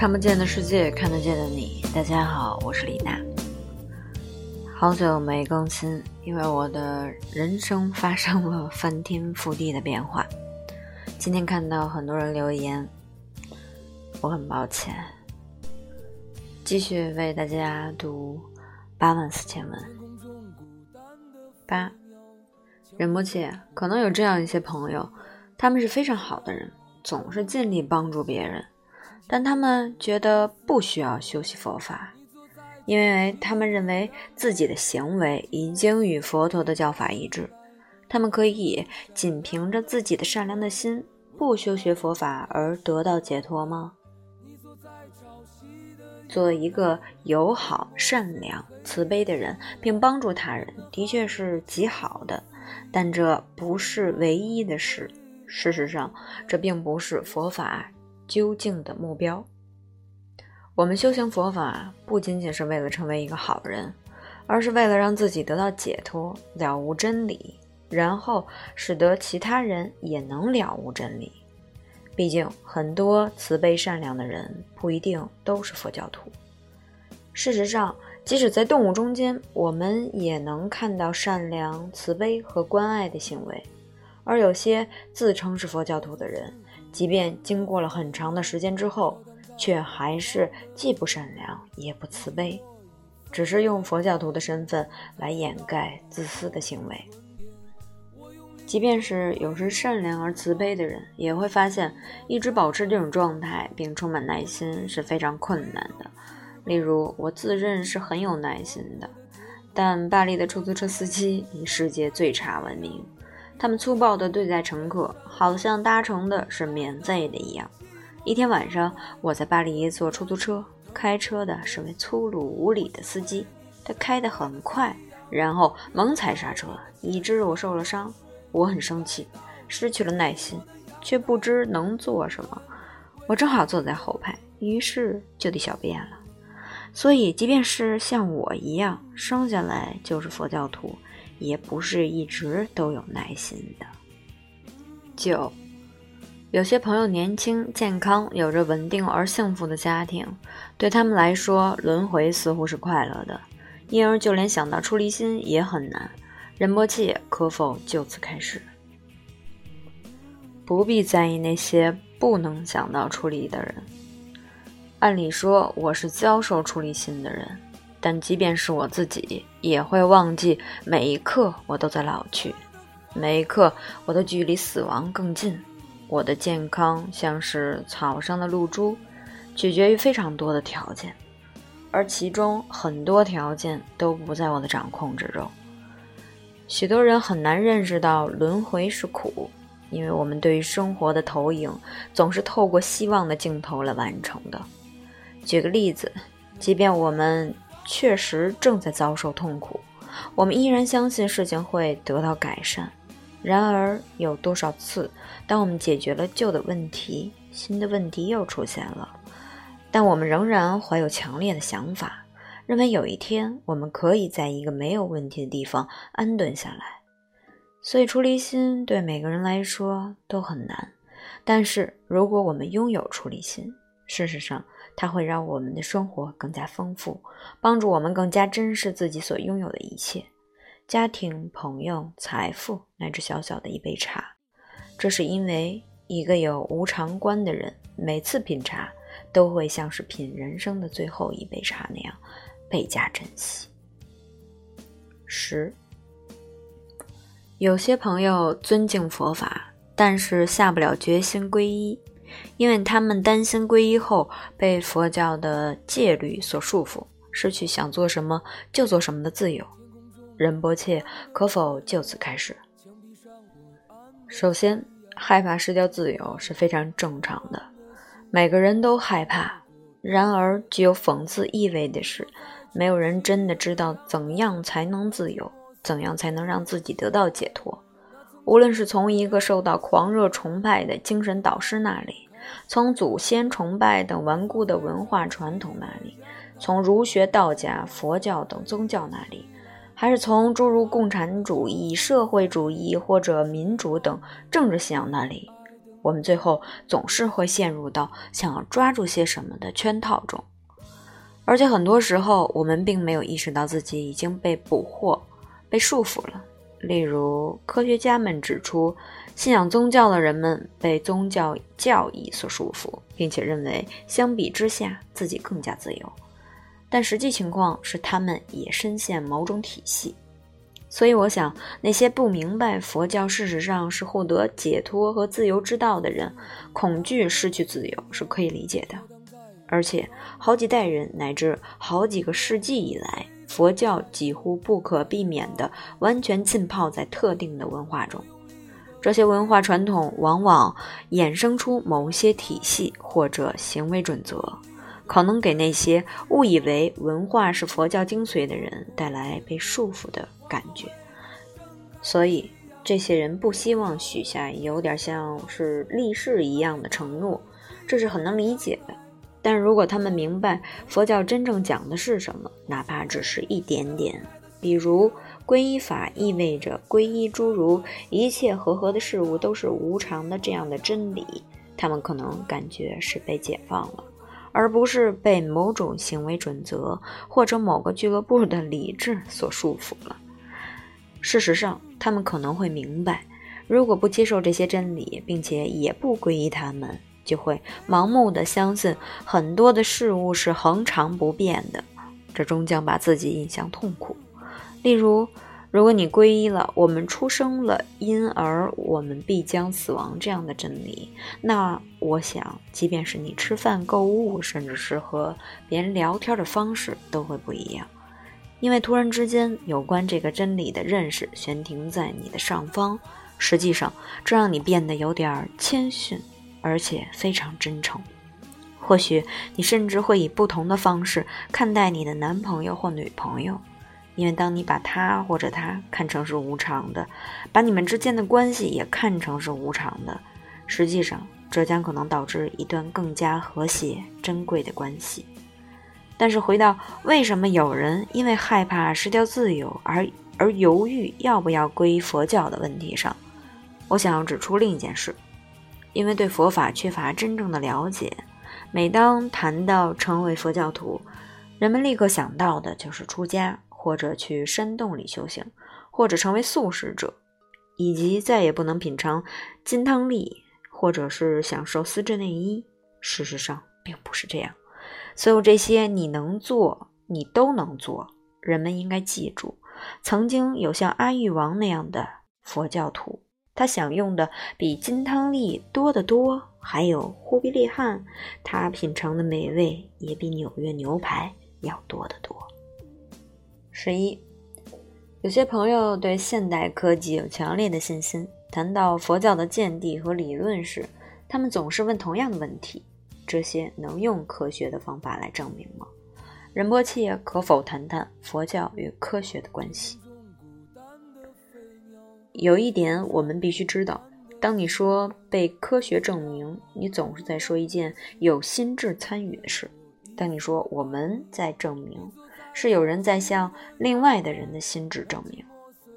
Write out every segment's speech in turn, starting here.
看不见的世界，看得见的你。大家好，我是李娜。好久没更新，因为我的人生发生了翻天覆地的变化。今天看到很多人留言，我很抱歉。继续为大家读八万四千文。八，任波切，可能有这样一些朋友，他们是非常好的人，总是尽力帮助别人。但他们觉得不需要修习佛法，因为他们认为自己的行为已经与佛陀的教法一致。他们可以仅凭着自己的善良的心，不修学佛法而得到解脱吗？做一个友好、善良、慈悲的人，并帮助他人，的确是极好的，但这不是唯一的事。事实上，这并不是佛法。究竟的目标，我们修行佛法不仅仅是为了成为一个好人，而是为了让自己得到解脱、了悟真理，然后使得其他人也能了悟真理。毕竟，很多慈悲善良的人不一定都是佛教徒。事实上，即使在动物中间，我们也能看到善良、慈悲和关爱的行为，而有些自称是佛教徒的人。即便经过了很长的时间之后，却还是既不善良也不慈悲，只是用佛教徒的身份来掩盖自私的行为。即便是有时善良而慈悲的人，也会发现一直保持这种状态并充满耐心是非常困难的。例如，我自认是很有耐心的，但巴黎的出租车司机以世界最差闻名。他们粗暴地对待乘客，好像搭乘的是免费的一样。一天晚上，我在巴黎坐出租车，开车的是位粗鲁无礼的司机。他开得很快，然后猛踩刹车，以致我受了伤。我很生气，失去了耐心，却不知能做什么。我正好坐在后排，于是就得小便了。所以，即便是像我一样生下来就是佛教徒。也不是一直都有耐心的。九，有些朋友年轻健康，有着稳定而幸福的家庭，对他们来说，轮回似乎是快乐的，因而就连想到出离心也很难。仁波切可否就此开始？不必在意那些不能想到出离的人。按理说，我是遭受出离心的人。但即便是我自己，也会忘记每一刻我都在老去，每一刻我都距离死亡更近。我的健康像是草上的露珠，取决于非常多的条件，而其中很多条件都不在我的掌控之中。许多人很难认识到轮回是苦，因为我们对于生活的投影总是透过希望的镜头来完成的。举个例子，即便我们。确实正在遭受痛苦，我们依然相信事情会得到改善。然而，有多少次，当我们解决了旧的问题，新的问题又出现了，但我们仍然怀有强烈的想法，认为有一天我们可以在一个没有问题的地方安顿下来。所以，出离心对每个人来说都很难。但是，如果我们拥有出离心，事实上，它会让我们的生活更加丰富，帮助我们更加珍视自己所拥有的一切：家庭、朋友、财富，乃至小小的一杯茶。这是因为一个有无常观的人，每次品茶都会像是品人生的最后一杯茶那样，倍加珍惜。十，有些朋友尊敬佛法，但是下不了决心皈依。因为他们担心皈依后被佛教的戒律所束缚，失去想做什么就做什么的自由。仁波切可否就此开始？首先，害怕失掉自由是非常正常的，每个人都害怕。然而，具有讽刺意味的是，没有人真的知道怎样才能自由，怎样才能让自己得到解脱。无论是从一个受到狂热崇拜的精神导师那里，从祖先崇拜等顽固的文化传统那里，从儒学、道家、佛教等宗教那里，还是从诸如共产主义、社会主义或者民主等政治信仰那里，我们最后总是会陷入到想要抓住些什么的圈套中，而且很多时候我们并没有意识到自己已经被捕获、被束缚了。例如，科学家们指出，信仰宗教的人们被宗教教义所束缚，并且认为相比之下自己更加自由。但实际情况是，他们也深陷某种体系。所以，我想那些不明白佛教事实上是获得解脱和自由之道的人，恐惧失去自由是可以理解的。而且，好几代人乃至好几个世纪以来，佛教几乎不可避免地完全浸泡在特定的文化中。这些文化传统往往衍生出某些体系或者行为准则。可能给那些误以为文化是佛教精髓的人带来被束缚的感觉，所以这些人不希望许下有点像是立誓一样的承诺，这是很能理解的。但如果他们明白佛教真正讲的是什么，哪怕只是一点点，比如皈依法意味着皈依诸如一切和合的事物都是无常的这样的真理，他们可能感觉是被解放了。而不是被某种行为准则或者某个俱乐部的理智所束缚了。事实上，他们可能会明白，如果不接受这些真理，并且也不皈依他们，就会盲目的相信很多的事物是恒常不变的，这终将把自己引向痛苦。例如。如果你皈依了“我们出生了，因而我们必将死亡”这样的真理，那我想，即便是你吃饭、购物，甚至是和别人聊天的方式，都会不一样。因为突然之间，有关这个真理的认识悬停在你的上方，实际上这让你变得有点谦逊，而且非常真诚。或许你甚至会以不同的方式看待你的男朋友或女朋友。因为当你把他或者他看成是无常的，把你们之间的关系也看成是无常的，实际上这将可能导致一段更加和谐、珍贵的关系。但是回到为什么有人因为害怕失掉自由而而犹豫要不要皈依佛教的问题上，我想要指出另一件事：因为对佛法缺乏真正的了解。每当谈到成为佛教徒，人们立刻想到的就是出家。或者去山洞里修行，或者成为素食者，以及再也不能品尝金汤力，或者是享受丝质内衣。事实上，并不是这样。所有这些你能做，你都能做。人们应该记住，曾经有像阿育王那样的佛教徒，他享用的比金汤力多得多。还有忽必烈汗，他品尝的美味也比纽约牛排要多得多。十一，有些朋友对现代科技有强烈的信心。谈到佛教的见地和理论时，他们总是问同样的问题：这些能用科学的方法来证明吗？仁波切可否谈谈佛教与科学的关系？有一点我们必须知道：当你说被科学证明，你总是在说一件有心智参与的事。当你说我们在证明。是有人在向另外的人的心智证明，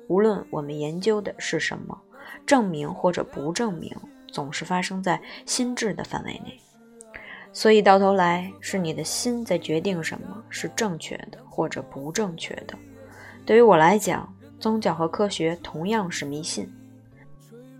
无论我们研究的是什么，证明或者不证明，总是发生在心智的范围内。所以到头来，是你的心在决定什么是正确的或者不正确的。对于我来讲，宗教和科学同样是迷信。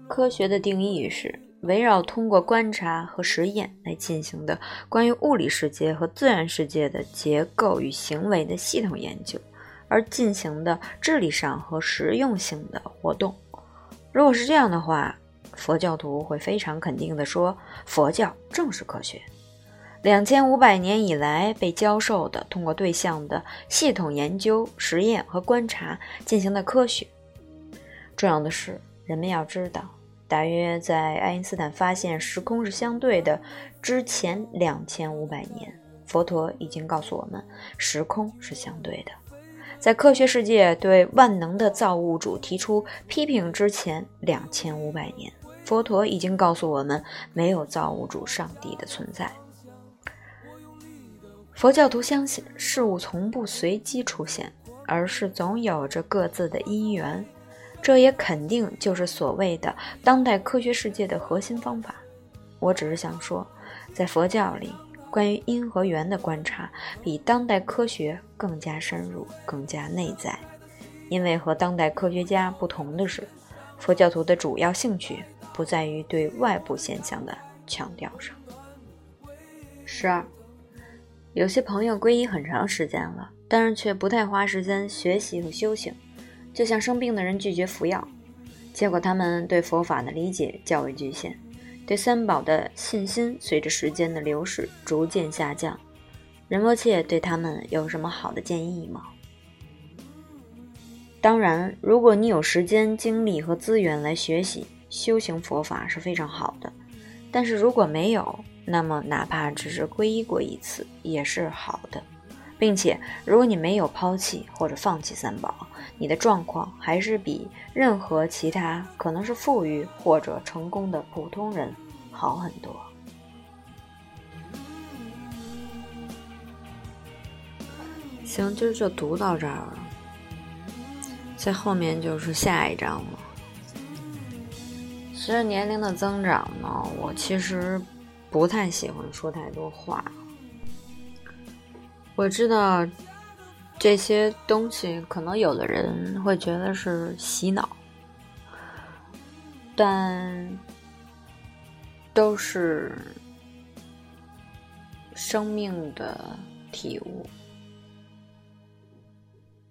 科学的定义是。围绕通过观察和实验来进行的关于物理世界和自然世界的结构与行为的系统研究，而进行的智力上和实用性的活动。如果是这样的话，佛教徒会非常肯定地说，佛教正是科学。两千五百年以来被教授的通过对象的系统研究、实验和观察进行的科学。重要的是，人们要知道。大约在爱因斯坦发现时空是相对的之前两千五百年，佛陀已经告诉我们时空是相对的。在科学世界对万能的造物主提出批评之前两千五百年，佛陀已经告诉我们没有造物主上帝的存在。佛教徒相信事物从不随机出现，而是总有着各自的因缘。这也肯定就是所谓的当代科学世界的核心方法。我只是想说，在佛教里，关于因和缘的观察比当代科学更加深入、更加内在。因为和当代科学家不同的是，佛教徒的主要兴趣不在于对外部现象的强调上。十二，有些朋友皈依很长时间了，但是却不太花时间学习和修行，就像生病的人拒绝服药，结果他们对佛法的理解较为局限，对三宝的信心随着时间的流逝逐渐下降。仁波切对他们有什么好的建议吗？当然，如果你有时间、精力和资源来学习修行佛法是非常好的。但是如果没有，那么哪怕只是皈依过一次也是好的。并且，如果你没有抛弃或者放弃三宝，你的状况还是比任何其他可能是富裕或者成功的普通人好很多。行，今儿就读到这儿了。在后面就是下一章了。随着年龄的增长呢，我其实不太喜欢说太多话。我知道这些东西可能有的人会觉得是洗脑，但都是生命的体悟。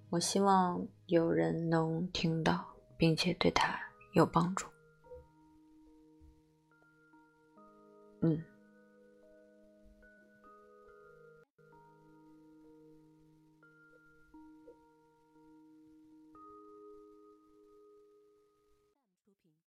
我希望有人能听到，并且对他有帮助。嗯。